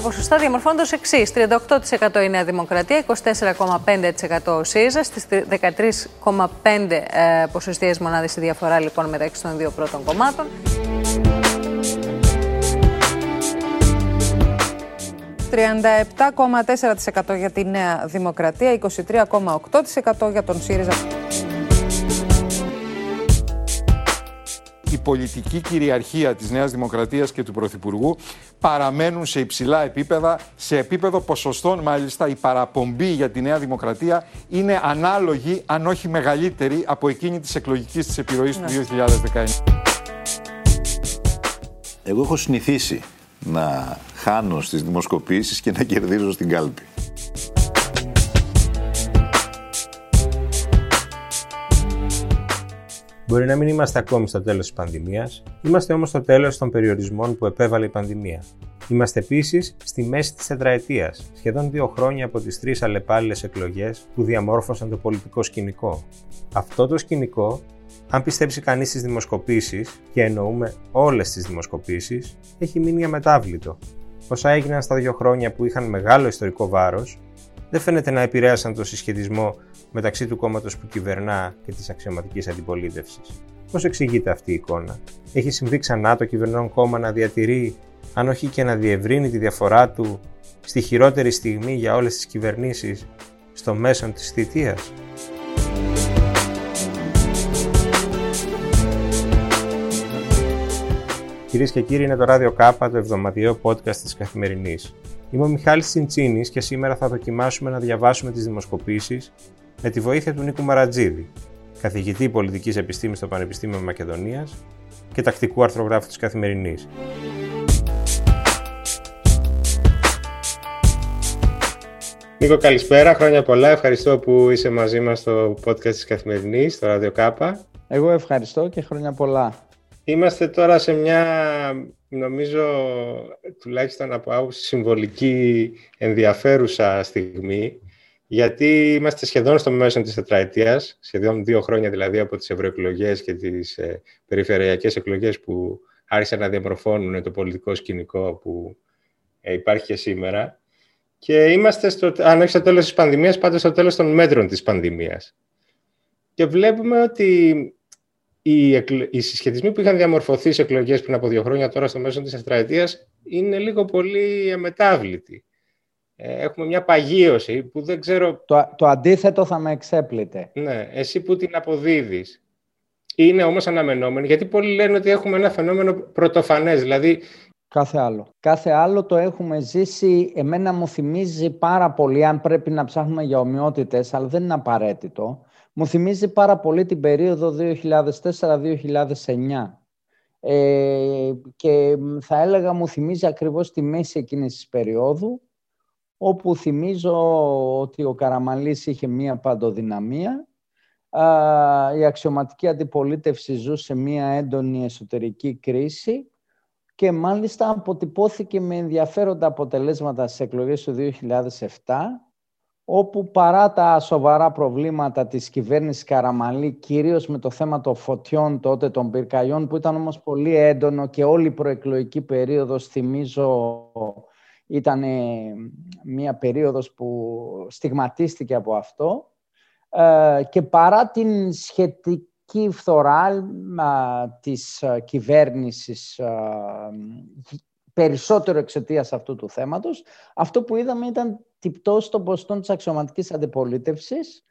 τα ποσοστά διαμορφώνονται ως εξής: 38% η Νέα Δημοκρατία, 24,5% ο ΣΥΡΙΖΑ, στις 13,5 ποσοστιαίες μονάδες η διαφορά λοιπόν μεταξύ των δύο πρώτων κομμάτων. 37,4% για τη Νέα Δημοκρατία, 23,8% για τον ΣΥΡΙΖΑ. Η πολιτική κυριαρχία της Νέας Δημοκρατίας και του Πρωθυπουργού παραμένουν σε υψηλά επίπεδα, σε επίπεδο ποσοστών μάλιστα η παραπομπή για τη Νέα Δημοκρατία είναι ανάλογη, αν όχι μεγαλύτερη, από εκείνη της εκλογικής της επιρροής του 2019. Εγώ έχω συνηθίσει να χάνω στις δημοσκοπήσεις και να κερδίζω στην κάλπη. Μπορεί να μην είμαστε ακόμη στο τέλος της πανδημίας, είμαστε όμως στο τέλος των περιορισμών που επέβαλε η πανδημία. Είμαστε επίσης στη μέση της τετραετίας, σχεδόν δύο χρόνια από τις τρεις αλλεπάλληλες εκλογές που διαμόρφωσαν το πολιτικό σκηνικό. Αυτό το σκηνικό, αν πιστέψει κανείς στις δημοσκοπήσεις, και εννοούμε όλες τις δημοσκοπήσεις, έχει μείνει αμετάβλητο. Όσα έγιναν στα δύο χρόνια που είχαν μεγάλο ιστορικό βάρος, δεν φαίνεται να επηρέασαν το συσχετισμό μεταξύ του κόμματος που κυβερνά και της αξιωματικής αντιπολίτευσης. Πώς εξηγείται αυτή η εικόνα, Έχει συμβεί ξανά το κυβερνών κόμμα να διατηρεί, αν όχι και να διευρύνει τη διαφορά του στη χειρότερη στιγμή για όλες τις κυβερνήσεις στο μέσον της θητείας; Κυρίες και κύριοι, είναι το ράδιο Κάπα, το εβδομαδιαίο podcast της Καθημερινής. Είμαι ο Μιχάλης Τσιντσίνης και σήμερα θα δοκιμάσουμε να διαβάσουμε τις δημοσκοπήσεις με τη βοήθεια του Νίκου Μαρατζίδη, καθηγητή πολιτικής επιστήμης στο Πανεπιστήμιο Μακεδονίας και τακτικού αρθρογράφου της Καθημερινής. Νίκο, καλησπέρα. Χρόνια πολλά. Ευχαριστώ που είσαι μαζί μας στο podcast της Καθημερινής, στο Radio Κάπα. Εγώ ευχαριστώ και χρόνια πολλά. Είμαστε τώρα σε μια, νομίζω, τουλάχιστον από άποψη συμβολική ενδιαφέρουσα στιγμή γιατί είμαστε σχεδόν στο μέσο της τετραετίας, σχεδόν δύο χρόνια δηλαδή από τις ευρωεκλογές και τις ε, περιφερειακές εκλογές που άρχισαν να διαμορφώνουν το πολιτικό σκηνικό που ε, υπάρχει και σήμερα. Και είμαστε, στο, αν όχι στο τέλος της πανδημίας, πάντως στο τέλος των μέτρων της πανδημίας. Και βλέπουμε ότι οι, οι συσχετισμοί που είχαν διαμορφωθεί σε εκλογές πριν από δύο χρόνια, τώρα στο μέσο της τετραετίας, είναι λίγο πολύ αμετάβλητοι. Ε, έχουμε μια παγίωση που δεν ξέρω... Το, το αντίθετο θα με εξέπλητε. Ναι, εσύ που την αποδίδεις. Είναι όμως αναμενόμενο, γιατί πολλοί λένε ότι έχουμε ένα φαινόμενο πρωτοφανές, δηλαδή... Κάθε άλλο. Κάθε άλλο το έχουμε ζήσει, εμένα μου θυμίζει πάρα πολύ, αν πρέπει να ψάχνουμε για ομοιότητες, αλλά δεν είναι απαραίτητο, μου θυμίζει πάρα πολύ την περίοδο 2004-2009. Ε, και θα έλεγα μου θυμίζει ακριβώς τη μέση εκείνης της περίοδου, όπου θυμίζω ότι ο Καραμαλής είχε μία παντοδυναμία, η αξιωματική αντιπολίτευση ζούσε μία έντονη εσωτερική κρίση και μάλιστα αποτυπώθηκε με ενδιαφέροντα αποτελέσματα στις εκλογές του 2007, όπου παρά τα σοβαρά προβλήματα της κυβέρνησης Καραμαλή, κυρίως με το θέμα των φωτιών τότε των πυρκαγιών, που ήταν όμως πολύ έντονο και όλη η προεκλογική περίοδος, θυμίζω, ήταν μια περίοδος που στιγματίστηκε από αυτό ε, και παρά την σχετική φθορά της ε, κυβέρνησης ε, περισσότερο εξαιτίας αυτού του θέματος, αυτό που είδαμε ήταν τυπτός των ποστών της αξιωματικής αντιπολίτευσης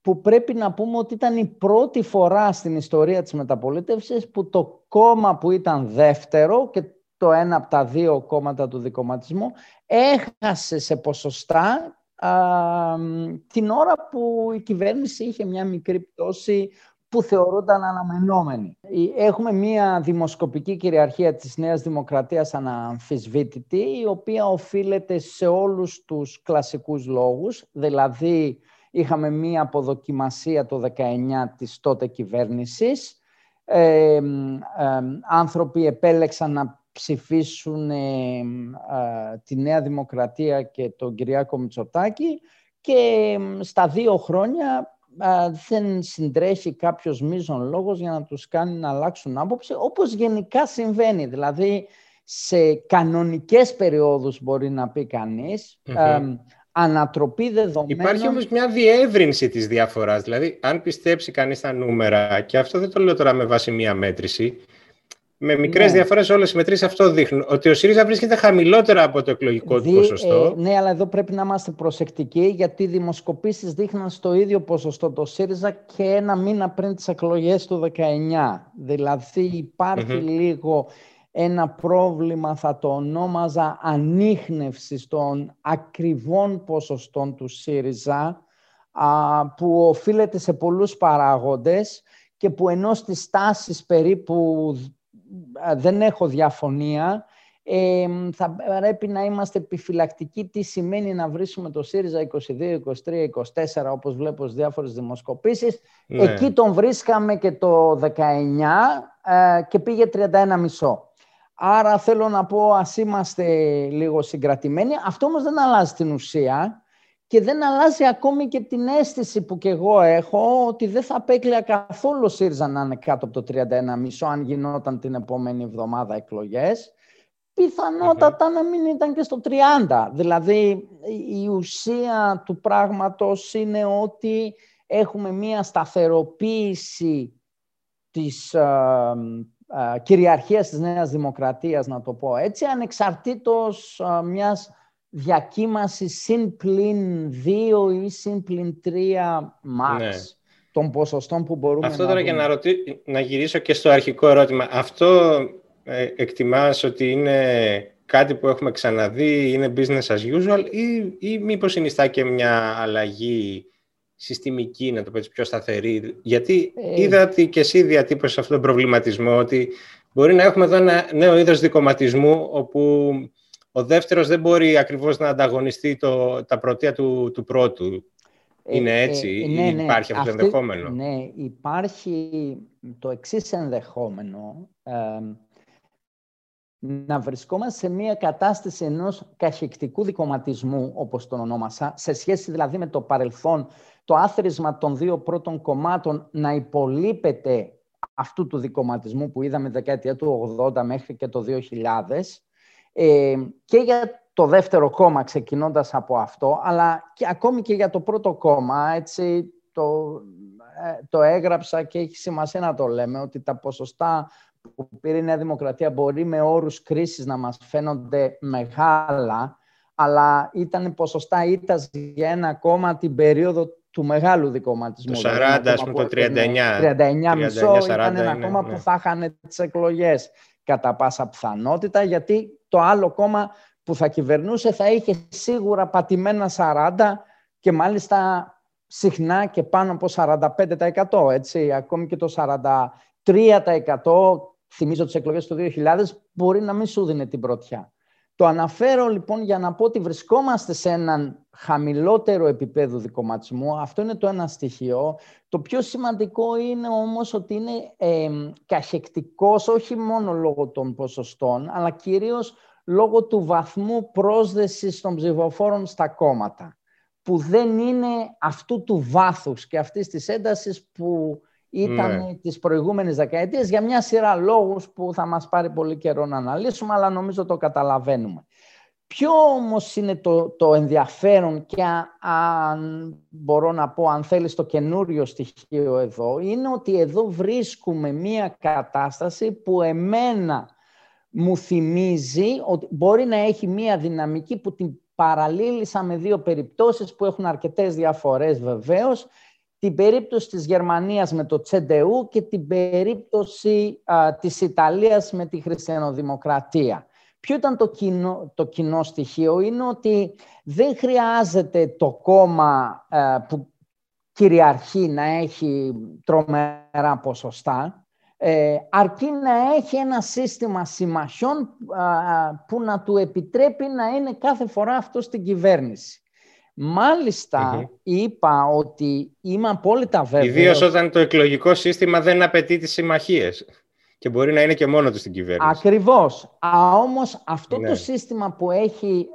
που πρέπει να πούμε ότι ήταν η πρώτη φορά στην ιστορία της μεταπολίτευσης που το κόμμα που ήταν δεύτερο και το ένα από τα δύο κόμματα του δικοματισμού, έχασε σε ποσοστά την ώρα που η κυβέρνηση είχε μια μικρή πτώση που θεωρούνταν αναμενόμενη. Έχουμε μια δημοσκοπική κυριαρχία της Νέας Δημοκρατίας αναμφισβήτητη, η οποία οφείλεται σε όλους τους κλασικούς λόγους, δηλαδή είχαμε μια αποδοκιμασία το 19 της τότε κυβέρνησης, ε, άνθρωποι επέλεξαν να ψηφίσουν ε, τη Νέα Δημοκρατία και τον Κυριάκο Μητσοτάκη και στα δύο χρόνια δεν συντρέχει κάποιος μείζον λόγος για να τους κάνει να αλλάξουν άποψη, όπως γενικά συμβαίνει. Δηλαδή, σε κανονικές περιόδους μπορεί να πει κανείς, ανατροπή δεδομένων. Υπάρχει όμως μια διεύρυνση της διαφοράς. Δηλαδή, αν πιστέψει κανείς τα νούμερα, και αυτό δεν το λέω τώρα με βάση μια μέτρηση, με μικρές ναι. διαφορές όλες οι μετρήσεις αυτό δείχνουν, ότι ο ΣΥΡΙΖΑ βρίσκεται χαμηλότερα από το εκλογικό του ποσοστό. Ε, ναι, αλλά εδώ πρέπει να είμαστε προσεκτικοί, γιατί οι δημοσκοπήσεις δείχναν στο ίδιο ποσοστό το ΣΥΡΙΖΑ και ένα μήνα πριν τις εκλογές του 19. Δηλαδή λίγο ένα πρόβλημα, θα το ονόμαζα, ανείχνευση των ακριβών ποσοστών του ΣΥΡΙΖΑ, που οφείλεται σε πολλούς παράγοντες και που ενώ στις τάσεις περίπου δεν έχω διαφωνία, ε, θα πρέπει να είμαστε επιφυλακτικοί τι σημαίνει να βρίσκουμε το ΣΥΡΙΖΑ 22, 23, 24 όπως βλέπω στις διάφορες δημοσκοπήσεις. Ναι. Εκεί τον βρίσκαμε και το 19 ε, και πήγε 31,5. Άρα θέλω να πω ας είμαστε λίγο συγκρατημένοι. Αυτό όμως δεν αλλάζει την ουσία και δεν αλλάζει ακόμη και την αίσθηση που και εγώ έχω ότι δεν θα απέκλεια καθόλου ΣΥΡΙΖΑ να είναι κάτω από το 31,5 αν γινόταν την επόμενη εβδομάδα εκλογές. Πιθανότατα να μην ήταν και στο 30. Δηλαδή η ουσία του πράγματος είναι ότι έχουμε μία σταθεροποίηση της κυριαρχίας της Νέας Δημοκρατίας, να το πω έτσι, ανεξαρτήτως μιας διακύμαση συν πλην 2 ή συν πλην 3 max ναι. των ποσοστών που μπορούμε Αυτό τώρα για να, ρωτή... να γυρίσω και στο αρχικό ερώτημα. Αυτό ε, εκτιμάς ότι είναι κάτι που έχουμε ξαναδεί, είναι business as usual ή, ή μήπως συνιστά και μια αλλαγή συστημική, να το πω έτσι, πιο σταθερή; Γιατί ε... είδα ότι και εσύ διατύπωσες αυτόν τον προβληματισμό ότι μπορεί να έχουμε εδώ ένα νέο είδος δικοματισμού όπου ο δεύτερος δεν μπορεί ακριβώς να ανταγωνιστεί το, τα πρωτεία του, του πρώτου. Ε, είναι έτσι ε, ναι, ή ναι, υπάρχει αυτό το ενδεχόμενο; Ναι, υπάρχει το εξής ενδεχόμενο. να βρισκόμαστε σε μια κατάσταση ενός καχεκτικού δικοματισμού, όπως τον ονόμασα, σε σχέση δηλαδή με το παρελθόν, το άθροισμα των δύο πρώτων κομμάτων να υπολείπεται αυτού του δικοματισμού που είδαμε δεκαετία του 80 μέχρι και το 2000, ε, και για το δεύτερο κόμμα ξεκινώντας από αυτό, αλλά και ακόμη και για το πρώτο κόμμα, έτσι, το, ε, το έγραψα και έχει σημασία να το λέμε, ότι τα ποσοστά που πήρε η Νέα Δημοκρατία μπορεί με όρους κρίσης να μας φαίνονται μεγάλα, αλλά ήταν ποσοστά ήττας για ένα κόμμα την περίοδο του μεγάλου δικοματισμού. Το 40, δηλαδή, ας πούμε, το 39. 39, μισό ήταν ένα κόμμα που ναι. θα είχαν τις εκλογές κατά πάσα πιθανότητα, γιατί το άλλο κόμμα που θα κυβερνούσε θα είχε σίγουρα πατημένα 40 και μάλιστα συχνά και πάνω από 45%. Έτσι. Ακόμη και το 43% θυμίζω τις εκλογές του 2000 μπορεί να μην σου δίνει την πρωτιά. Το αναφέρω λοιπόν για να πω ότι βρισκόμαστε σε έναν χαμηλότερο επίπεδο δικοματισμού. Αυτό είναι το ένα στοιχείο. Το πιο σημαντικό είναι όμως ότι είναι ε, καχεκτικός όχι μόνο λόγω των ποσοστών, αλλά κυρίως λόγω του βαθμού πρόσδεσης των ψηφοφόρων στα κόμματα, που δεν είναι αυτού του βάθους και αυτής της έντασης που ήταν ναι. τις προηγούμενες δεκαετίες για μια σειρά λόγους που θα μας πάρει πολύ καιρό να αναλύσουμε, αλλά νομίζω το καταλαβαίνουμε. Ποιο όμως είναι το, το ενδιαφέρον και αν μπορώ να πω, αν θέλεις το καινούριο στοιχείο εδώ, είναι ότι εδώ βρίσκουμε μία κατάσταση που εμένα μου θυμίζει ότι μπορεί να έχει μία δυναμική που την παραλήλησα με δύο περιπτώσεις που έχουν αρκετές διαφορές βεβαίως την περίπτωση της Γερμανίας με το Τσεντεού και την περίπτωση α, της Ιταλίας με τη Χριστιανοδημοκρατία. Ποιο ήταν το κοινό, το κοινό στοιχείο, είναι ότι δεν χρειάζεται το κόμμα που κυριαρχεί να έχει τρομερά ποσοστά, ε, αρκεί να έχει ένα σύστημα συμμαχιών που να του επιτρέπει να είναι κάθε φορά αυτό στην κυβέρνηση. Μάλιστα, είπα ότι είμαι απόλυτα βέβαιος... Ιδίως όταν το εκλογικό σύστημα δεν απαιτεί τις συμμαχίες και μπορεί να είναι και μόνο τους στην κυβέρνηση. Ακριβώς. Α, όμως αυτό το ναι. σύστημα που έχει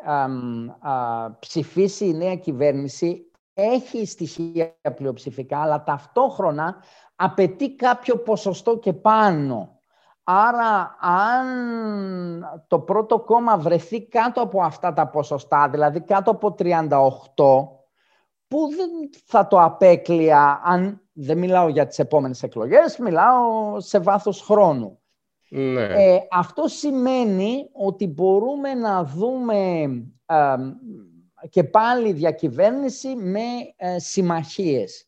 ψηφίσει η νέα κυβέρνηση έχει στοιχεία πλειοψηφικά, αλλά ταυτόχρονα απαιτεί κάποιο ποσοστό και πάνω Άρα, αν το πρώτο κόμμα βρεθεί κάτω από αυτά τα ποσοστά, δηλαδή κάτω από 38, που δεν θα το απέκλεια αν δεν μιλάω για τις επόμενες εκλογές, μιλάω σε βάθος χρόνου. Ναι. Ε, αυτό σημαίνει ότι μπορούμε να δούμε και πάλι διακυβέρνηση με ε, συμμαχίες.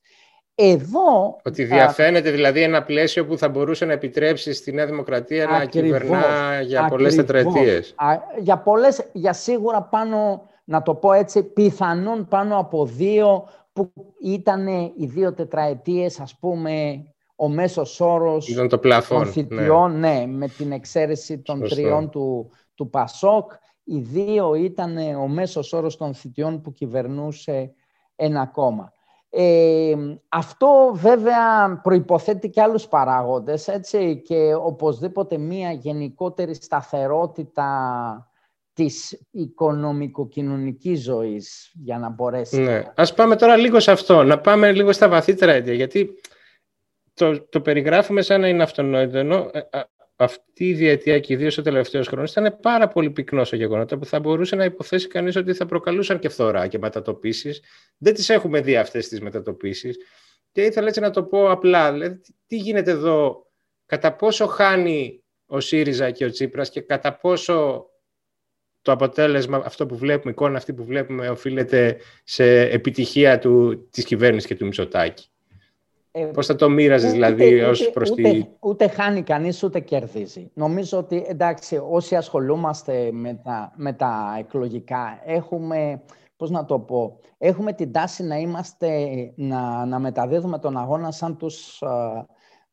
Εδώ... Ότι διαφαίνεται δηλαδή ένα πλαίσιο που θα μπορούσε να επιτρέψει στη Νέα Δημοκρατία να κυβερνά για πολλές τετραετίες. Για πολλές, για σίγουρα πάνω, να το πω έτσι, πιθανόν πάνω από δύο που ήταν οι δύο τετραετίες, ας πούμε, ο μέσος όρος το των θητιών, ναι. ναι. με την εξαίρεση των τριών του, του Πασόκ. Οι δύο ήταν ο μέσος όρος των θητιών που κυβερνούσε ένα κόμμα. Ε, αυτό βέβαια προϋποθέτει και άλλους παράγοντες έτσι, και οπωσδήποτε μία γενικότερη σταθερότητα της οικονομικο-κοινωνικής ζωής για να μπορέσει. Ναι. Ας πάμε τώρα λίγο σε αυτό, να πάμε λίγο στα βαθύτερα αίτια, γιατί το, το περιγράφουμε σαν να είναι αυτονόητο, ενώ ε, αυτή η διετία και ιδίως ο τελευταίος χρόνος ήταν πάρα πολύ πυκνός ο γεγονότας που θα μπορούσε να υποθέσει κανείς ότι θα προκαλούσαν και φθορά και μετατοπίσεις. Δεν τις έχουμε δει αυτές τις μετατοπίσεις. Και ήθελα έτσι να το πω απλά. Δηλαδή, τι γίνεται εδώ, κατά πόσο χάνει ο ΣΥΡΙΖΑ και ο Τσίπρας και κατά πόσο το αποτέλεσμα, αυτό που βλέπουμε, η εικόνα αυτή που βλέπουμε, οφείλεται σε επιτυχία του, της κυβέρνησης και του Μητσοτάκη. Ε, Πώς θα το μοίραζες δηλαδή ούτε, ως προς ούτε, τη... Ούτε χάνει κανείς, ούτε κερδίζει. Νομίζω ότι, εντάξει, όσοι ασχολούμαστε με τα, με τα εκλογικά, έχουμε, πώς να το πω, έχουμε την τάση να είμαστε, να, να μεταδίδουμε τον αγώνα σαν τους...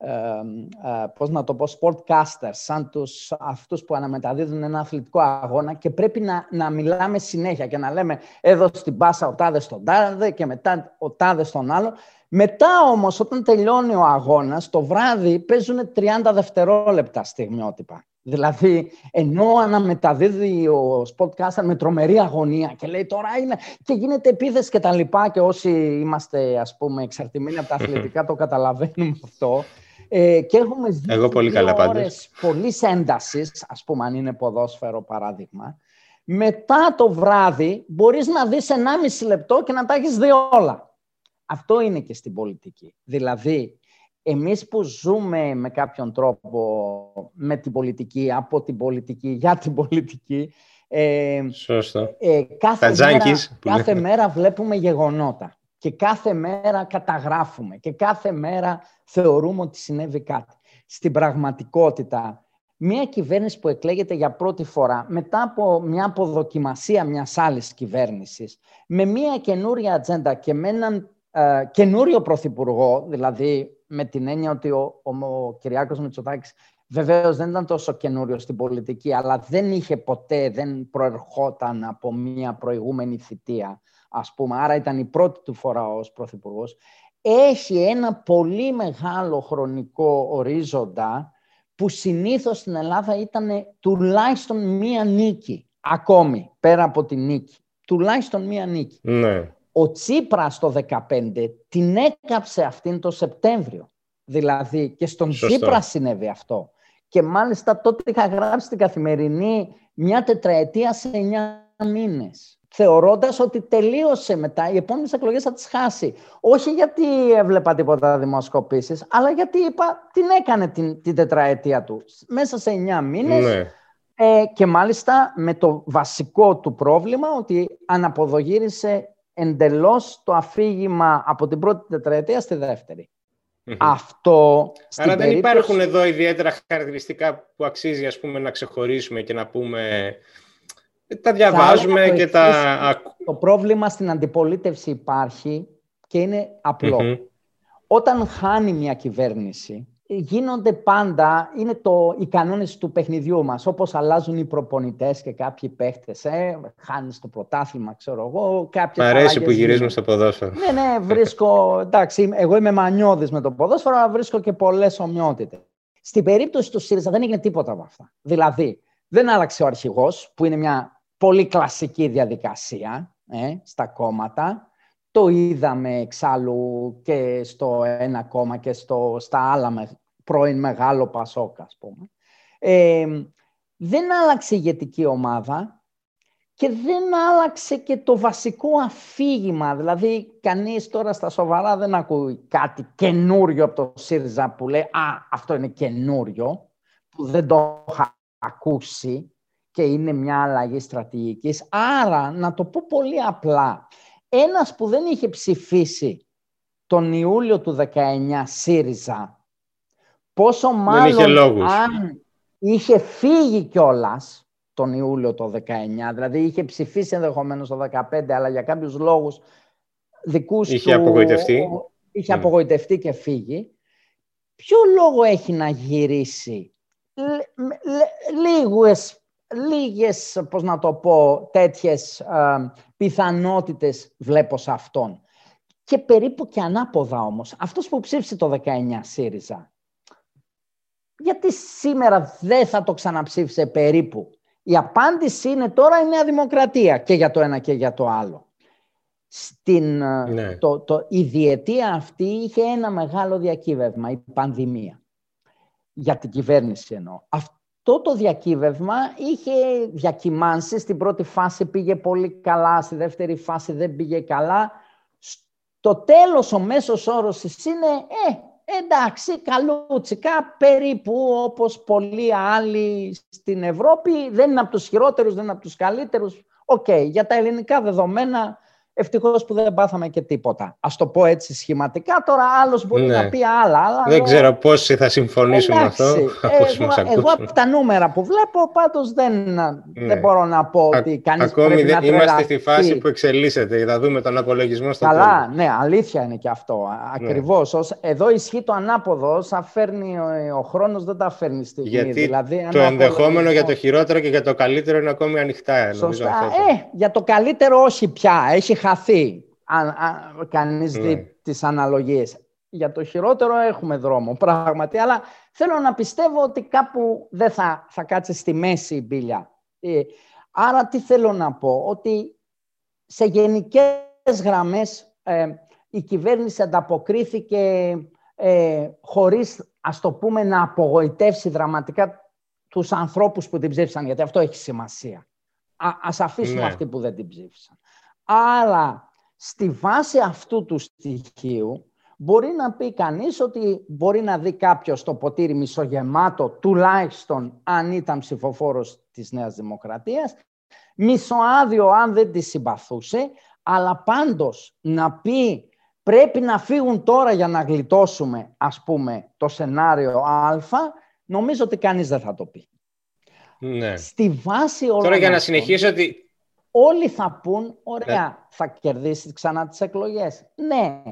Ε, ε, πώς να το πω, sportcasters, σαν τους, αυτούς που αναμεταδίδουν ένα αθλητικό αγώνα και πρέπει να, να μιλάμε συνέχεια και να λέμε εδώ στην πάσα ο τάδες στον τάδε και μετά ο τάδες στον άλλο μετά όμως, όταν τελειώνει ο αγώνας, το βράδυ παίζουν 30 δευτερόλεπτα στιγμιότυπα. Δηλαδή, ενώ αναμεταδίδει ο Spotcaster με τρομερή αγωνία και λέει τώρα είναι και γίνεται επίθεση και τα λοιπά και όσοι είμαστε ας πούμε εξαρτημένοι από τα αθλητικά το καταλαβαίνουμε αυτό. Ε, και έχουμε δει Εγώ πολύ καλά ώρες πολύ έντασης, ας πούμε αν είναι ποδόσφαιρο παράδειγμα. Μετά το βράδυ μπορείς να δεις 1,5 λεπτό και να τα έχεις δει όλα. Αυτό είναι και στην πολιτική. Δηλαδή, εμείς που ζούμε με κάποιον τρόπο με την πολιτική, από την πολιτική, για την πολιτική, ε, Σωστό. Ε, κάθε, μέρα, κάθε μέρα βλέπουμε γεγονότα και κάθε μέρα καταγράφουμε και κάθε μέρα θεωρούμε ότι συνέβη κάτι. Στην πραγματικότητα, μια κυβέρνηση που εκλέγεται για πρώτη φορά μετά από μια αποδοκιμασία μιας άλλης κυβέρνησης με μια καινούρια ατζέντα και με έναν ε, καινούριο πρωθυπουργό, δηλαδή με την έννοια ότι ο, ο, ο Κυριάκος Μητσοτάκης βεβαίως δεν ήταν τόσο καινούριος στην πολιτική, αλλά δεν είχε ποτέ, δεν προερχόταν από μια προηγούμενη θητεία, ας πούμε, άρα ήταν η πρώτη του φορά ως πρωθυπουργός. Έχει ένα πολύ μεγάλο χρονικό ορίζοντα που συνήθως στην Ελλάδα ήταν τουλάχιστον μία νίκη, ακόμη, πέρα από τη νίκη. Τουλάχιστον μία νίκη. Ναι. Ο Τσίπρας το 2015 την έκαψε αυτήν το Σεπτέμβριο. Δηλαδή και στον Σωστό. Τσίπρα συνέβη αυτό. Και μάλιστα τότε είχα γράψει στην καθημερινή μια τετραετία σε εννιά μήνες. Θεωρώντας ότι τελείωσε μετά, οι επόμενες εκλογές θα τις χάσει. Όχι γιατί έβλεπα τίποτα δημοσκοπήσεις, αλλά γιατί είπα την έκανε την, την τετραετία του. Μέσα σε εννιά μήνες ναι. ε, και μάλιστα με το βασικό του πρόβλημα ότι αναποδογύρισε εντελώς το αφήγημα από την πρώτη τετραετία στη δευτερη Αυτό. Άρα δεν υπάρχουν εδώ ιδιαίτερα χαρακτηριστικά που αξίζει ας πούμε, να ξεχωρίσουμε και να πούμε. Τα διαβάζουμε και τα. Το πρόβλημα στην αντιπολίτευση υπάρχει και είναι Όταν χάνει μια κυβέρνηση, γίνονται πάντα, είναι το, οι κανόνες του παιχνιδιού μας, όπως αλλάζουν οι προπονητές και κάποιοι παίχτες, ε, χάνεις το πρωτάθλημα, ξέρω εγώ, κάποιες Μ' αρέσει που γυρίζουμε στο ποδόσφαιρο. Ναι, ναι, βρίσκω, εντάξει, εγώ είμαι μανιώδης με το ποδόσφαιρο, αλλά βρίσκω και πολλές ομοιότητες. Στην περίπτωση του ΣΥΡΙΖΑ δεν έγινε τίποτα από αυτά. Δηλαδή, δεν άλλαξε ο αρχηγός, που είναι μια πολύ κλασική διαδικασία ε, στα κόμματα, το είδαμε εξάλλου και στο ένα κόμμα και στο, στα άλλα με, πρώην μεγάλο Πασόκ, ας πούμε. Ε, δεν άλλαξε η ηγετική ομάδα και δεν άλλαξε και το βασικό αφήγημα. Δηλαδή, κανείς τώρα στα σοβαρά δεν ακούει κάτι καινούριο από το ΣΥΡΙΖΑ που λέει «Α, αυτό είναι καινούριο», που δεν το είχα ακούσει και είναι μια αλλαγή στρατηγικής. Άρα, να το πω πολύ απλά, ένας που δεν είχε ψηφίσει τον Ιούλιο του 19 ΣΥΡΙΖΑ, πόσο μάλλον αν είχε φύγει κιόλας τον Ιούλιο το 19, δηλαδή είχε ψηφίσει ενδεχομένως το 15, αλλά για κάποιους λόγους δικούς είχε του... Απογοητευτεί. Είχε mm. απογοητευτεί και φύγει. Ποιο λόγο έχει να γυρίσει; Λίγες, λίγες πώς να το πω, τέτοιες ε, πιθανότητες βλέπω σε αυτόν. Και περίπου και ανάποδα όμως. Αυτός που ψήφισε το 19 ΣΥΡΙΖΑ, γιατί σήμερα δεν θα το ξαναψήφισε περίπου. Η απάντηση είναι τώρα η Νέα Δημοκρατία και για το ένα και για το άλλο. Στην, ε, ναι. το, το, η διετία αυτή είχε ένα μεγάλο διακύβευμα, η πανδημία. Για την κυβέρνηση εννοώ. Αυτό το διακύβευμα είχε διακυμάνσει. Στην πρώτη φάση πήγε πολύ καλά, στη δεύτερη φάση δεν πήγε καλά. Στο τέλος ο μέσος όρος είναι ε, εντάξει, καλούτσικα, περίπου όπως πολλοί άλλοι στην Ευρώπη. Δεν είναι από τους χειρότερους, δεν είναι από τους καλύτερους. Οκ, για τα ελληνικά δεδομένα Ευτυχώς που δεν πάθαμε και τίποτα. Α το πω έτσι σχηματικά. Τώρα άλλος μπορεί ναι. να πει άλλα. Αλλά δεν ξέρω πόσοι θα συμφωνήσουν με αυτό. εγώ, εγώ από τα νούμερα που βλέπω, πάντως δεν, ναι. δεν μπορώ να πω ότι κανείς Ακόμη πρέπει δεν να είμαστε στη φάση που εξελίσσεται. Θα δούμε τον απολογισμό στο Καλά, τέλος. ναι, αλήθεια είναι και αυτό. Ακριβώς. Ναι. Εδώ ισχύει το ανάποδο. Όσα φέρνει ο, ο χρόνος, δεν τα φέρνει στη Γιατί δηλαδή, το ενδεχόμενο για το χειρότερο και για το καλύτερο είναι ακόμη ανοιχτά. Σωστά. Ε, για το καλύτερο όχι πια. Έχει χαθεί, αν, αν κανείς δει ναι. τις αναλογίες. Για το χειρότερο έχουμε δρόμο, πράγματι, αλλά θέλω να πιστεύω ότι κάπου δεν θα, θα κάτσει στη μέση η μπίλια. Ε, άρα τι θέλω να πω, ότι σε γενικές γραμμές ε, η κυβέρνηση ανταποκρίθηκε ε, χωρίς, ας το πούμε, να απογοητεύσει δραματικά τους ανθρώπους που την ψήφισαν, γιατί αυτό έχει σημασία. Α, ας αφήσουμε ναι. αυτοί που δεν την ψήφισαν. Άρα, στη βάση αυτού του στοιχείου, μπορεί να πει κανείς ότι μπορεί να δει κάποιος το ποτήρι μισογεμάτο, τουλάχιστον αν ήταν ψηφοφόρος της Νέας Δημοκρατίας, μισοάδιο αν δεν τη συμπαθούσε, αλλά πάντως να πει πρέπει να φύγουν τώρα για να γλιτώσουμε, ας πούμε, το σενάριο Α, νομίζω ότι κανείς δεν θα το πει. Ναι. Στη βάση όλων Τώρα για να συνεχίσω ότι Όλοι θα πούν, ωραία, ναι. θα κερδίσει ξανά τις εκλογές. Ναι,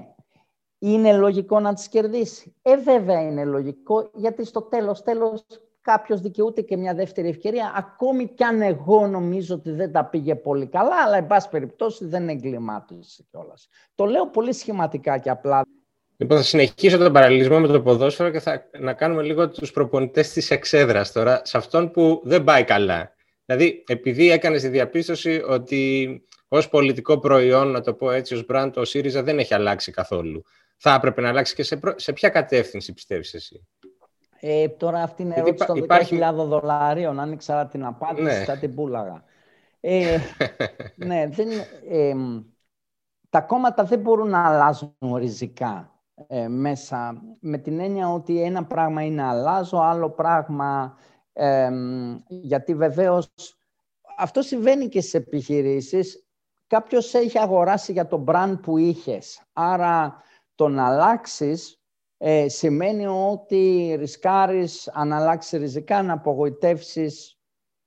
είναι λογικό να τις κερδίσει. Ε, βέβαια είναι λογικό, γιατί στο τέλος, τέλος κάποιος δικαιούται και μια δεύτερη ευκαιρία, ακόμη κι αν εγώ νομίζω ότι δεν τα πήγε πολύ καλά, αλλά εν πάση περιπτώσει δεν εγκλημάτισε κιόλας. Το λέω πολύ σχηματικά και απλά. Λοιπόν, θα συνεχίσω τον παραλληλισμό με το ποδόσφαιρο και θα να κάνουμε λίγο τους προπονητές της εξέδρας τώρα, σε αυτόν που δεν πάει καλά. Δηλαδή, επειδή έκανες τη διαπίστωση ότι ως πολιτικό προϊόν, να το πω έτσι, ως μπραντ, ο ΣΥΡΙΖΑ δεν έχει αλλάξει καθόλου. Θα έπρεπε να αλλάξει και σε, σε ποια κατεύθυνση πιστεύεις εσύ; Ε, τώρα αυτή είναι ερώτηση των υπάρχει... 10.000 δολαρίων. Αν ήξερα την απάντηση, ναι. θα την πούλαγα. Ε, ναι, δεν, ε, τα κόμματα δεν μπορούν να αλλάζουν ριζικά ε, μέσα. Με την έννοια ότι ένα πράγμα είναι αλλάζω, άλλο πράγμα γιατί βεβαίως αυτό συμβαίνει και σε επιχειρήσεις. Κάποιος έχει αγοράσει για το brand που είχες. Άρα το να αλλάξεις ε, σημαίνει ότι ρισκάρεις αν αλλάξεις ριζικά να απογοητεύσεις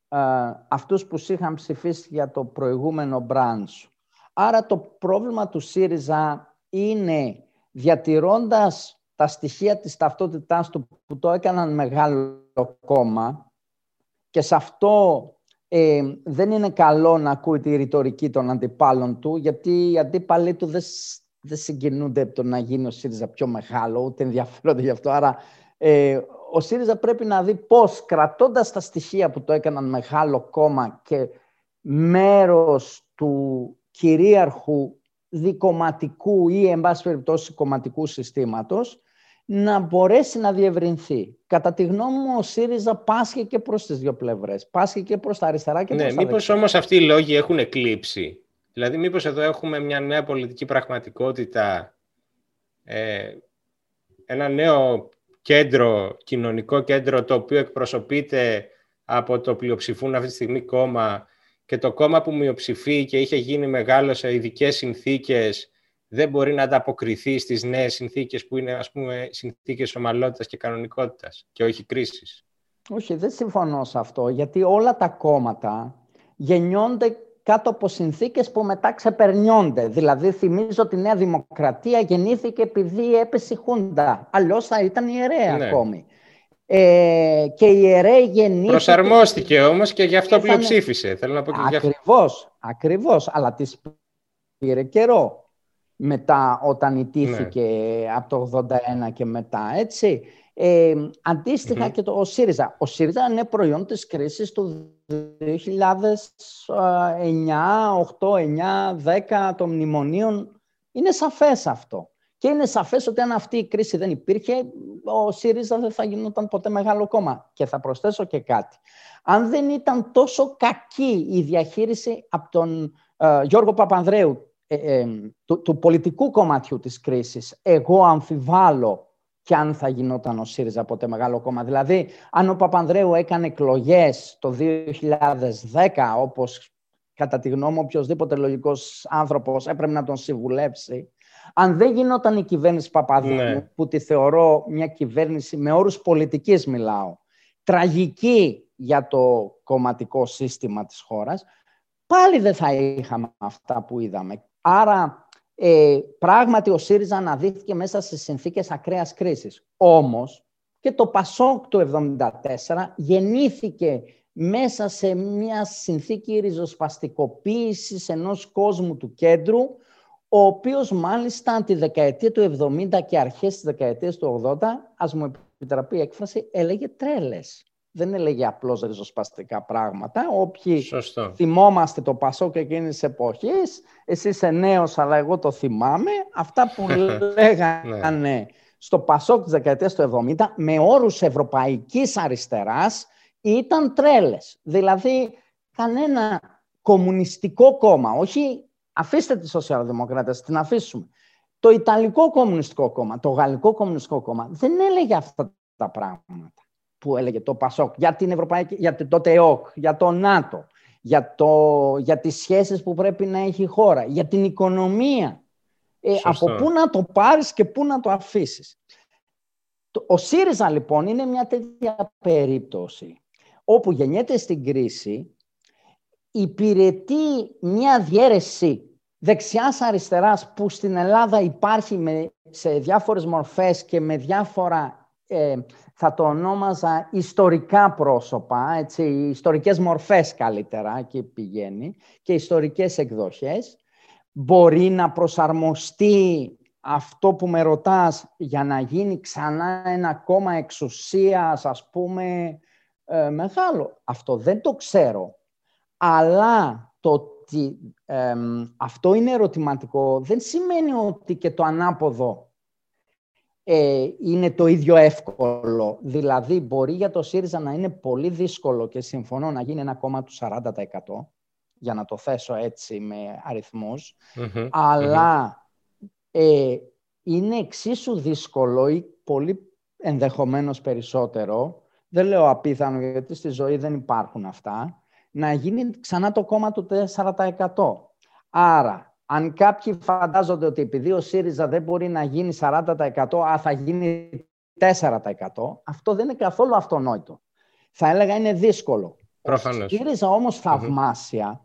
ε, αυτούς που είχαν ψηφίσει για το προηγούμενο brand σου. Άρα το πρόβλημα του ΣΥΡΙΖΑ είναι διατηρώντας τα στοιχεία της ταυτότητάς του που το έκαναν μεγάλο κόμμα και σε αυτό ε, δεν είναι καλό να ακούει τη ρητορική των αντιπάλων του γιατί οι αντίπαλοι του δεν, δεν συγκινούνται το να γίνει ο ΣΥΡΙΖΑ πιο μεγάλο, ούτε ενδιαφέρονται γι' αυτό. Άρα ε, ο ΣΥΡΙΖΑ πρέπει να δει πώς κρατώντας τα στοιχεία που το έκαναν μεγάλο κόμμα και μέρος του κυρίαρχου δικοματικού ή εν πάση περιπτώσει κομματικού συστήματος να μπορέσει να διευρυνθεί. Κατά τη γνώμη μου, ο ΣΥΡΙΖΑ πάσχει και προς τις δύο πλευρές. Πάσχει και προς τα αριστερά και ναι, προς τα μήπως όμως αυτοί οι λόγοι έχουν εκλείψει; Δηλαδή, μήπως εδώ έχουμε μια νέα πολιτική πραγματικότητα, ε, ένα νέο κέντρο, κοινωνικό κέντρο, το οποίο εκπροσωπείται από το πλειοψηφούν αυτή τη στιγμή κόμμα και το κόμμα που μειοψηφεί και είχε γίνει μεγάλο σε ειδικές συνθήκες δεν μπορεί να ανταποκριθεί στις νέες συνθήκες που είναι ας πούμε συνθήκες ομαλότητας και κανονικότητας και όχι κρίσης. Όχι, δεν συμφωνώ σε αυτό, γιατί όλα τα κόμματα γεννιόνται κάτω από συνθήκες που μετά ξεπερνιόνται. Δηλαδή, θυμίζω ότι η Νέα Δημοκρατία γεννήθηκε επειδή έπεσε η Χούντα. Αλλιώς θα ήταν ιερέα ναι. ακόμη. Ε, και η ιερέα γεννήθηκε... Προσαρμόστηκε όμως και γι' αυτό πλειοψήφισε. Θέλω να πω και ακριβώς, ακριβώς. Αλλά της πήρε καιρό μετά όταν ιτήθηκε ναι. από το 81 και μετά, έτσι. Ε, αντιστοιχα και το ο ΣΥΡΙΖΑ. Ο ΣΥΡΙΖΑ είναι προϊόν της κρίσης του 2009, 8, 9, 10 των μνημονίων. Είναι σαφές αυτό. Και είναι σαφές ότι αν αυτή η κρίση δεν υπήρχε, ο ΣΥΡΙΖΑ δεν θα γινόταν ποτέ μεγάλο κόμμα. Και θα προσθέσω και κάτι. Αν δεν ήταν τόσο κακή η διαχείριση από τον ε, Γιώργο Παπανδρέου, ε, ε, του, του, πολιτικού κομματιού της κρίσης, εγώ αμφιβάλλω και αν θα γινόταν ο ΣΥΡΙΖΑ ποτέ μεγάλο κόμμα. Δηλαδή, αν ο Παπανδρέου έκανε εκλογές το 2010, όπως κατά τη γνώμη μου οποιοδήποτε λογικός άνθρωπος έπρεπε να τον συμβουλεύσει, αν δεν γινόταν η κυβέρνηση Παπαδόπουλου, ναι. που τη θεωρώ μια κυβέρνηση με όρους πολιτικής μιλάω, τραγική για το κομματικό σύστημα της χώρας, πάλι δεν θα είχαμε αυτά που είδαμε. Άρα ε, πράγματι ο ΣΥΡΙΖΑ αναδείχθηκε μέσα σε συνθήκες ακραίας κρίσης. Όμως και το ΠΑΣΟΚ του 1974 γεννήθηκε μέσα σε μια συνθήκη ριζοσπαστικοποίησης ενός κόσμου του κέντρου, ο οποίος μάλιστα τη δεκαετία του 70 και αρχές της δεκαετίας του 80, ας μου επιτραπεί η έκφραση, έλεγε τρέλες δεν έλεγε απλώς ριζοσπαστικά πράγματα. Όποιοι Σωστό. θυμόμαστε το Πασόκ εκείνης της εποχής, εσύ είσαι νέος αλλά εγώ το θυμάμαι, αυτά που λέγανε ναι. στο Πασόκ της δεκαετίας του 70 με όρους ευρωπαϊκής αριστεράς ήταν τρέλες. Δηλαδή κανένα κομμουνιστικό κόμμα, όχι αφήστε τις σοσιαλδημοκράτες, την αφήσουμε. Το Ιταλικό Κομμουνιστικό Κόμμα, το Γαλλικό Κομμουνιστικό Κόμμα δεν έλεγε αυτά τα πράγματα που έλεγε το ΠΑΣΟΚ, για την Ευρωπαϊκή, για το ΤΕΟΚ, για το ΝΑΤΟ, για, το, για τις σχέσεις που πρέπει να έχει η χώρα, για την οικονομία. Ε, από πού να το πάρεις και πού να το αφήσεις. Ο ΣΥΡΙΖΑ λοιπόν είναι μια τέτοια περίπτωση όπου γεννιέται στην κρίση υπηρετεί μια διέρεση δεξιάς αριστεράς που στην Ελλάδα υπάρχει με, σε διάφορες μορφές και με διάφορα ε, θα το ονόμαζα ιστορικά πρόσωπα, έτσι, ιστορικές μορφές καλύτερα και πηγαίνει και ιστορικές εκδοχές. Μπορεί να προσαρμοστεί αυτό που με ρωτάς για να γίνει ξανά ένα κόμμα εξουσίας, ας πούμε, ε, μεγάλο. Αυτό δεν το ξέρω. Αλλά το ότι αυτό είναι ερωτηματικό δεν σημαίνει ότι και το ανάποδο ε, είναι το ίδιο εύκολο. Δηλαδή, μπορεί για το ΣΥΡΙΖΑ να είναι πολύ δύσκολο και συμφωνώ να γίνει ένα κόμμα του 40%, για να το θέσω έτσι με αριθμους αλλα Ε, είναι εξίσου δύσκολο ή πολύ ενδεχομένως περισσότερο, δεν λέω απίθανο γιατί στη ζωή δεν υπάρχουν αυτά, να γίνει ξανά το κόμμα του 4%. Άρα, αν κάποιοι φαντάζονται ότι επειδή ο ΣΥΡΙΖΑ δεν μπορεί να γίνει 40%, α, θα γίνει 4%, αυτό δεν είναι καθόλου αυτονόητο. Θα έλεγα είναι δύσκολο. Προφανώς. Ο ΣΥΡΙΖΑ όμως θαυμάσια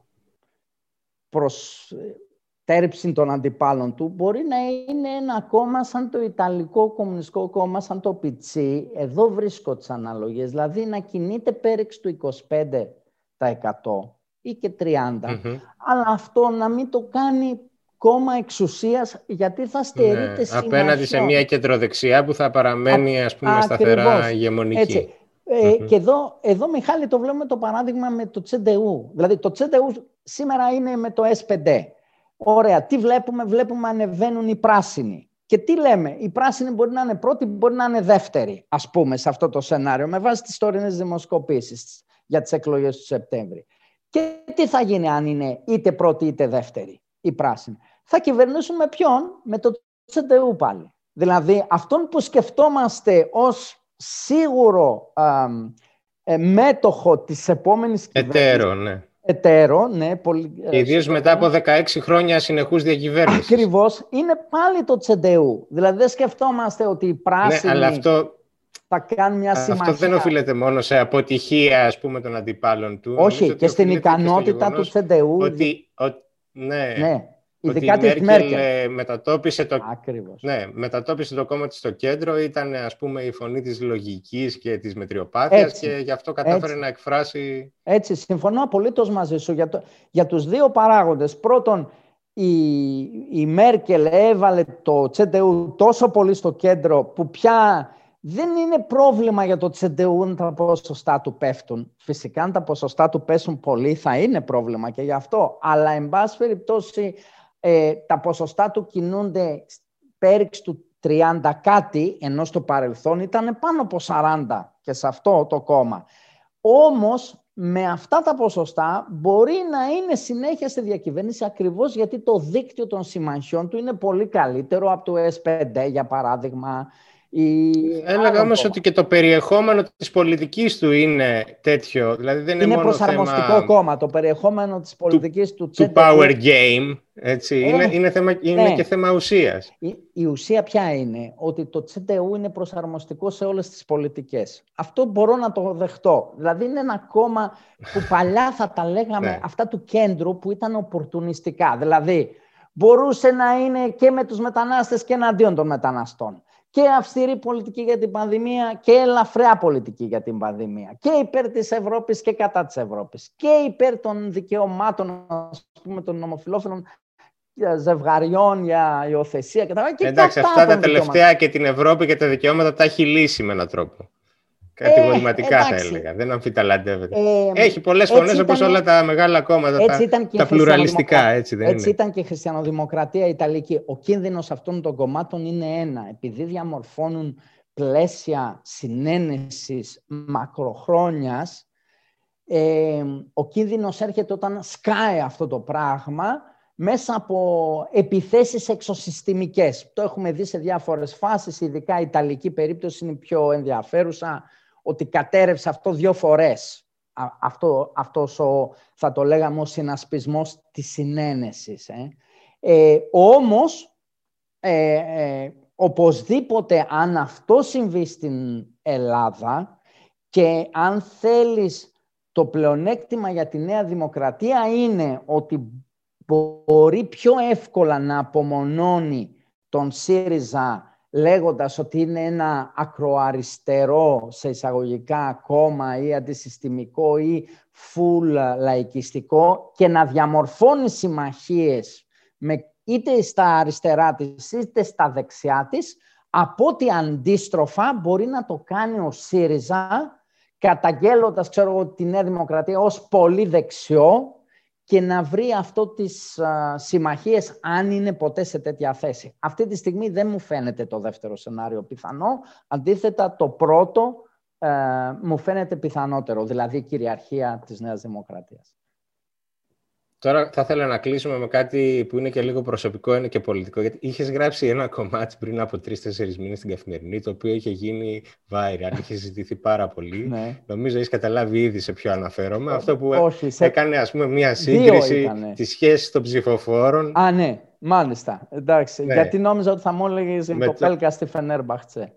προς ε, τέρψη των αντιπάλων του μπορεί να είναι ένα κόμμα σαν το Ιταλικό Κομμουνιστικό Κόμμα, σαν το Πιτσί. Εδώ βρίσκω τις αναλογίες. Δηλαδή να κινείται πέριξ του 25% ή και 30. Αλλά αυτό να μην το κάνει κόμμα εξουσίας γιατί θα στερείται ναι, Απέναντι σε μια κεντροδεξιά που θα παραμένει Α, ας πούμε σταθερά ηγεμονική. Ε, Και εδώ, εδώ, Μιχάλη, το βλέπουμε το παράδειγμα με το Τσεντεού. Δηλαδή, το Τσεντεού σήμερα είναι με το S5. Ωραία. Τι βλέπουμε, βλέπουμε ανεβαίνουν οι πράσινοι. Και τι λέμε, η πράσινη μπορεί να είναι πρώτη, μπορεί να είναι δεύτερη, ας πούμε, σε αυτό το σενάριο, με βάση τις τωρινές δημοσκοπήσεις για τις εκλογές του Σεπτέμβρη. Και τι θα γίνει αν είναι είτε πρώτη είτε δεύτερη η πράσινη. Θα κυβερνήσουν με ποιον, με το Τσεντεού πάλι. Δηλαδή, αυτόν που σκεφτόμαστε ως σίγουρο ε, μέτοχο της επόμενης κυβέρνησης. Εταίρο, ναι. Εταίρο, ναι. Πολύ, ε, Ιδίως μετά από 16 χρόνια συνεχούς διακυβέρνησης. Ακριβώς. Είναι πάλι το Τσεντεού. Δηλαδή, δεν σκεφτόμαστε ότι η πράσινη... Ναι, αλλά αυτό θα κάνουν μια συμμαχία. Αυτό δεν οφείλεται μόνο σε αποτυχία ας πούμε, των αντιπάλων του. Όχι, και στην ικανότητα του Τσεντεού. Ότι, ότι, ναι, ναι. Ειδικά τη Μέρκελ ε, μετατόπισε το, ναι, μετατόπισε το κόμμα της στο κέντρο, ήταν ας πούμε η φωνή της λογικής και της μετριοπάθειας και γι' αυτό κατάφερε να εκφράσει... Έτσι, συμφωνώ απολύτως μαζί σου για, το, για τους δύο παράγοντες. Πρώτον, η, η Μέρκελ έβαλε το Τσεντεού τόσο πολύ στο κέντρο που πια δεν είναι πρόβλημα για το Τσεντεού αν τα ποσοστά του πέφτουν. Φυσικά αν τα ποσοστά του πέσουν πολύ θα είναι πρόβλημα και γι' αυτό. Αλλά εν πάση περιπτώσει ε, τα ποσοστά του κινούνται πέριξ του 30 κάτι, ενώ στο παρελθόν ήταν πάνω από 40 και σε αυτό το κόμμα. Όμως, με αυτά τα ποσοστά μπορεί να είναι συνέχεια στη διακυβέρνηση ακριβώς γιατί το δίκτυο των συμμαχιών του είναι πολύ καλύτερο από το S5, για παράδειγμα, η... Έλεγα όμως ότι και το περιεχόμενο της πολιτικής του είναι τέτοιο. Δηλαδή δεν είναι, είναι μόνο προσαρμοστικό θέμα... κόμμα. Το περιεχόμενο της πολιτικής του, του, του power game. Έτσι. Ε, είναι, είναι, θέμα, είναι ναι. και θέμα ουσίας. Η, η, ουσία ποια είναι; Ότι το τσεντεού είναι προσαρμοστικό σε όλες τις πολιτικές. Αυτό μπορώ να το δεχτώ. Δηλαδή είναι ένα κόμμα που παλιά θα τα λέγαμε ναι. αυτά του κέντρου που ήταν οπορτουνιστικά. Δηλαδή μπορούσε να είναι και με τους μετανάστες και εναντίον των μεταναστών και αυστηρή πολιτική για την πανδημία και ελαφριά πολιτική για την πανδημία. Και υπέρ της Ευρώπης και κατά της Ευρώπης. Και υπέρ των δικαιωμάτων ας πούμε, των νομοφιλόφιλων ζευγαριών για υιοθεσία και τα και Εντάξει, αυτά τα τελευταία και την Ευρώπη και τα δικαιώματα τα έχει λύσει με έναν τρόπο. Κατηγορηματικά ε, θα έλεγα. Δεν αμφιταλαντεύεται. Ε, Έχει πολλές φωνές όπως όλα τα μεγάλα κόμματα, έτσι τα, τα πλουραλιστικά. Έτσι, δεν έτσι ήταν και η χριστιανοδημοκρατία Ιταλική. Ο κίνδυνος αυτών των κομμάτων είναι ένα. Επειδή διαμορφώνουν πλαίσια συνένεσης μακροχρόνιας, ε, ο κίνδυνος έρχεται όταν σκάει αυτό το πράγμα μέσα από επιθέσεις εξωσυστημικές. Το έχουμε δει σε διάφορες φάσεις, ειδικά η Ιταλική περίπτωση είναι πιο ενδιαφέρουσα ότι κατέρευσε αυτό δύο φορές. Αυτό, αυτός ο, θα το λέγαμε, ο συνασπισμός της συνένεσης. Ε. Ε, όμως, ε, ε, οπωσδήποτε, αν αυτό συμβεί στην Ελλάδα και αν θέλεις το πλεονέκτημα για τη Νέα Δημοκρατία είναι ότι μπορεί πιο εύκολα να απομονώνει τον ΣΥΡΙΖΑ λέγοντας ότι είναι ένα ακροαριστερό σε εισαγωγικά κόμμα ή αντισυστημικό ή φουλ λαϊκιστικό και να διαμορφώνει συμμαχίες με, είτε στα αριστερά της είτε στα δεξιά της, από ότι αντίστροφα μπορεί να το κάνει ο ΣΥΡΙΖΑ καταγγέλλοντας ξέρω, τη Νέα Δημοκρατία ως πολύ δεξιό και να βρει αυτό τις α, συμμαχίες αν είναι ποτέ σε τέτοια θέση. Αυτή τη στιγμή δεν μου φαίνεται το δεύτερο σενάριο πιθανό. Αντίθετα το πρώτο ε, μου φαίνεται πιθανότερο, δηλαδή η κυριαρχία της Νέας Δημοκρατίας. Τώρα θα ήθελα να κλείσουμε με κάτι που είναι και λίγο προσωπικό, είναι και πολιτικό. Γιατί είχες γράψει ένα κομμάτι πριν από τρει-τέσσερι μήνες στην καθημερινή, το οποίο είχε γίνει viral, είχε συζητηθεί πάρα πολύ. ναι. Νομίζω έχεις καταλάβει ήδη σε ποιο αναφέρομαι. Αυτό που Όχι, σε... έκανε, ας πούμε, μία σύγκριση της σχέσης των ψηφοφόρων. Α, ναι, μάλιστα. Εντάξει. Ναι. Γιατί νόμιζα ότι θα μου έλεγες η κοπέλκα στη Φενέρμπαχτσε.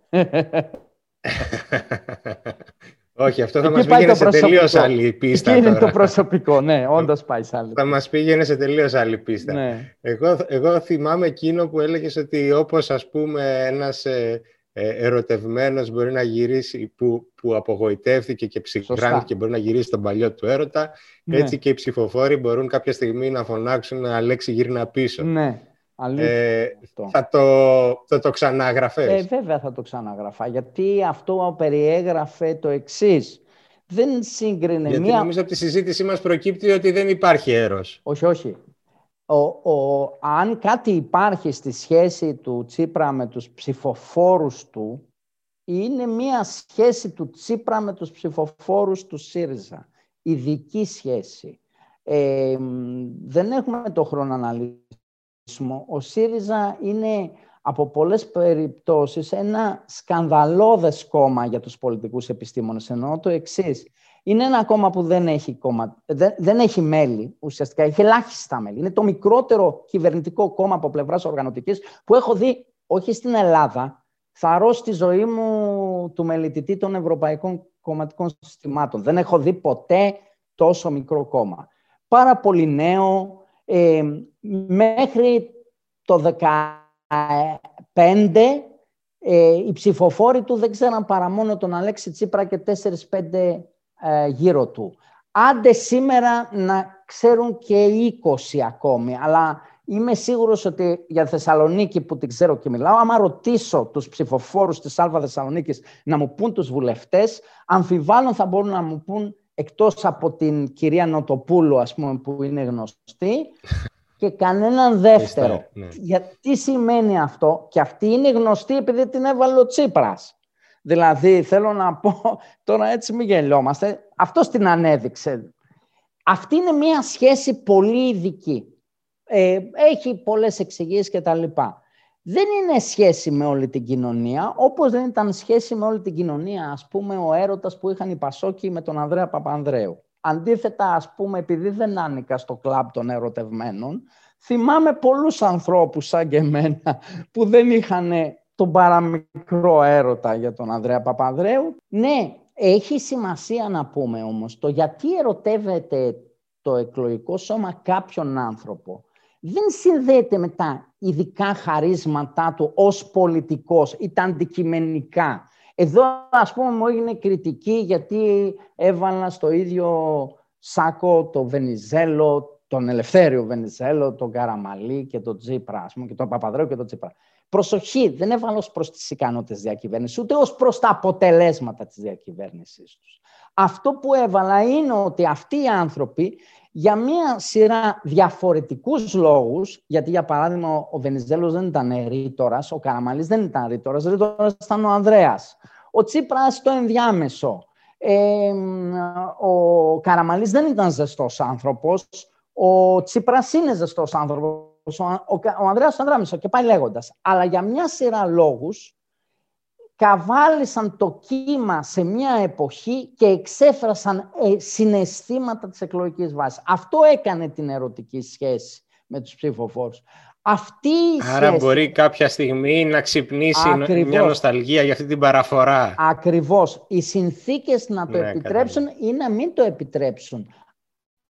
Όχι, αυτό θα μας πήγαινε σε τελείως άλλη πίστα. Εκεί είναι το προσωπικό, ναι, όντως πάει σε άλλη. Θα μας πήγαινε σε τελείως άλλη πίστα. Ναι. Εγώ, εγώ θυμάμαι εκείνο που έλεγες ότι όπως ας πούμε ένας ε, ε, ερωτευμένος μπορεί να γυρίσει, που, που απογοητεύτηκε και ψυχράνθηκε μπορεί να γυρίσει τον παλιό του έρωτα, ναι. έτσι και οι ψηφοφόροι μπορούν κάποια στιγμή να φωνάξουν Αλέξη γύρνα πίσω. Ναι. Ε, θα, το, θα το ξαναγραφές. Ε, βέβαια θα το ξαναγραφά, γιατί αυτό περιέγραφε το εξής. Δεν σύγκρινε γιατί μία... νομίζω από τη συζήτησή μας προκύπτει ότι δεν υπάρχει έρος. Όχι, όχι. ο, ο, αν κάτι υπάρχει στη σχέση του Τσίπρα με τους ψηφοφόρους του, είναι μία σχέση του Τσίπρα με τους ψηφοφόρους του ΣΥΡΙΖΑ. Ειδική σχέση. Ε, δεν έχουμε το χρόνο να αναλύσουμε. Ο ΣΥΡΙΖΑ είναι από πολλές περιπτώσεις ένα σκανδαλώδες κόμμα για τους πολιτικούς επιστήμονες. Εννοώ το εξής είναι ένα κόμμα που δεν έχει, κόμμα, δεν, δεν έχει μέλη, ουσιαστικά έχει ελάχιστα μέλη. Είναι το μικρότερο κυβερνητικό κόμμα από πλευράς οργανωτικής που έχω δει όχι στην Ελλάδα. Θα ρω στη ζωή μου του μελετητή των ευρωπαϊκών κομματικών συστημάτων. Δεν έχω δει ποτέ τόσο μικρό κόμμα. Πάρα πολύ νέο. Ε, μέχρι το 2015 ε, οι ψηφοφόροι του δεν ξέραν παρά μόνο τον Αλέξη Τσίπρα και 4-5 ε, γύρω του. Άντε σήμερα να ξέρουν και 20 ακόμη, αλλά είμαι σίγουρος ότι για Θεσσαλονίκη που την ξέρω και μιλάω, άμα ρωτήσω τους ψηφοφόρους της Άλβα Θεσσαλονίκης να μου πούν τους βουλευτές, αμφιβάλλον θα μπορούν να μου πούν εκτός από την κυρία Νοτοπούλου, ας πούμε, που είναι γνωστή, και κανέναν δεύτερο. Ναι. Γιατί σημαίνει αυτό, και αυτή είναι γνωστή επειδή την έβαλε ο Τσίπρας. Δηλαδή, θέλω να πω, τώρα έτσι μην γελιόμαστε, αυτό την ανέδειξε. Αυτή είναι μια σχέση πολύ ειδική. Ε, έχει πολλές εξηγήσεις και τα λοιπά. Δεν είναι σχέση με όλη την κοινωνία, όπως δεν ήταν σχέση με όλη την κοινωνία, ας πούμε, ο έρωτας που είχαν οι Πασόκοι με τον Ανδρέα Παπανδρέου. Αντίθετα, ας πούμε, επειδή δεν άνοικα στο κλαμπ των ερωτευμένων, θυμάμαι πολλούς ανθρώπους σαν και εμένα που δεν είχαν τον παραμικρό έρωτα για τον Ανδρέα Παπανδρέου. Ναι, έχει σημασία να πούμε όμως το γιατί ερωτεύεται το εκλογικό σώμα κάποιον άνθρωπο. Δεν συνδέεται με τα ειδικά χαρίσματά του ως πολιτικός ή τα αντικειμενικά. Εδώ, ας πούμε, μου έγινε κριτική γιατί έβαλα στο ίδιο σάκο το Βενιζέλο, τον Ελευθέριο Βενιζέλο, τον Καραμαλή και τον Τζίπρα, ας πούμε, και τον Παπαδρέου και τον Τζίπρα. Προσοχή, δεν έβαλα ως προς τις ικανότητες διακυβέρνησης, ούτε ως προς τα αποτελέσματα της διακυβέρνησής τους. Αυτό που έβαλα είναι ότι αυτοί οι άνθρωποι για μία σειρά διαφορετικούς λόγους, γιατί για παράδειγμα ο Βενιζέλος δεν ήταν ρήτορας, ο Καραμαλής δεν ήταν ρήτορας, ρήτορας ήταν ο Ανδρέας. Ο Τσίπρας το ενδιάμεσο. Ε, ο Καραμαλής δεν ήταν ζεστός άνθρωπος, ο Τσίπρας είναι ζεστός άνθρωπος ο, ο, ο Ανδρέας Ανδράμισο και πάει λέγοντας. Αλλά για μια σειρά λόγους καβάλισαν το κύμα σε μια εποχή και εξέφρασαν ε, συναισθήματα της εκλογικής βάσης. Αυτό έκανε την ερωτική σχέση με τους ψηφοφόρους. Αυτή η Άρα μπορεί κάποια στιγμή να ξυπνήσει Ακριβώς. μια νοσταλγία για αυτή την παραφορά. Ακριβώς. Οι συνθήκες να το ναι, επιτρέψουν ή να μην το επιτρέψουν.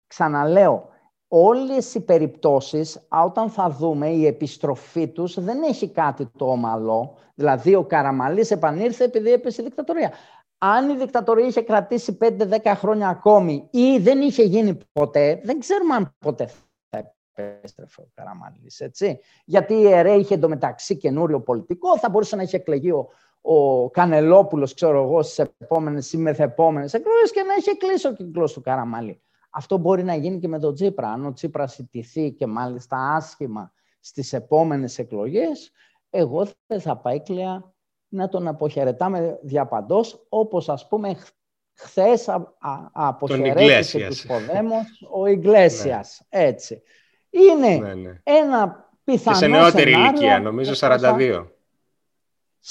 Ξαναλέω, όλες οι περιπτώσεις, όταν θα δούμε η επιστροφή τους, δεν έχει κάτι το ομαλό. Δηλαδή, ο Καραμαλής επανήρθε επειδή έπεσε η δικτατορία. Αν η δικτατορία είχε κρατήσει 5-10 χρόνια ακόμη ή δεν είχε γίνει ποτέ, δεν ξέρουμε αν ποτέ θα επέστρεφε ο Καραμαλής, έτσι. Γιατί η ΕΡΕ είχε εντωμεταξύ καινούριο πολιτικό, θα μπορούσε να είχε εκλεγεί ο, ο Κανελόπουλος, ξέρω εγώ, στις επόμενες ή μεθεπόμενες εκλογές και να είχε κλείσει ο κύκλος του Καραμαλή. Αυτό μπορεί να γίνει και με τον Τσίπρα. Αν ο Τσίπρας ιτηθεί και μάλιστα άσχημα στις επόμενες εκλογές, εγώ δεν θα κλαία να τον αποχαιρετάμε διαπαντός, όπως ας πούμε χθες αποχαιρέτησε τους Ποδέμος ο Ιγκλέσιας. Ναι. Έτσι. Είναι ναι, ναι. ένα πιθανό Και σε νεότερη ηλικία, νομίζω 42.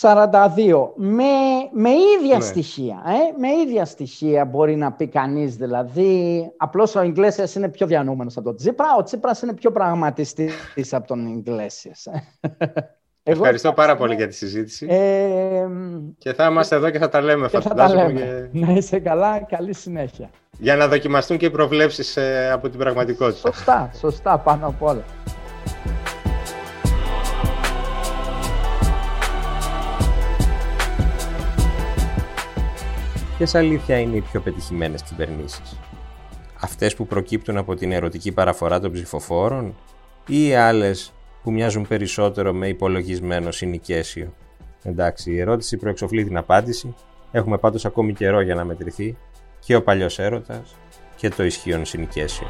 42. Με, με ίδια ναι. στοιχεία. Ε; Με ίδια στοιχεία μπορεί να πει κανείς. Δηλαδή, απλώς ο Ιγκλέσιας είναι πιο διανοούμενος από τον Τσίπρα. Ο Τσίπρας είναι πιο πραγματιστής από τον Ιγκλέσιας. Ευχαριστώ πάρα πολύ για τη συζήτηση. Ε, και θα είμαστε εδώ και θα τα λέμε. Και θα τα λέμε. Να είσαι καλά, καλή συνέχεια. Για να δοκιμαστούν και οι προβλέψεις ε, από την πραγματικότητα. Σωστά, σωστά πάνω απ' όλα. Ποιε αλήθεια είναι οι πιο πετυχημένες κυβερνήσεις, Αυτές που προκύπτουν από την ερωτική παραφορά των ψηφοφόρων ή οι άλλες που μοιάζουν περισσότερο με υπολογισμένο συνοικέσιο; Εντάξει, η ερώτηση προεξοφλεί την απάντηση. Έχουμε πάντως ακόμη καιρό για να μετρηθεί και ο παλιός έρωτας και το ισχύον συνοικέσιο.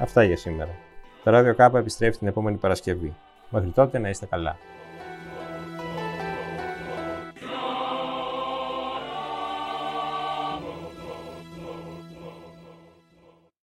Αυτά για σήμερα. Το ράδιο Κάπα επιστρέφει την επόμενη Παρασκευή. Μέχρι τότε να είστε καλά.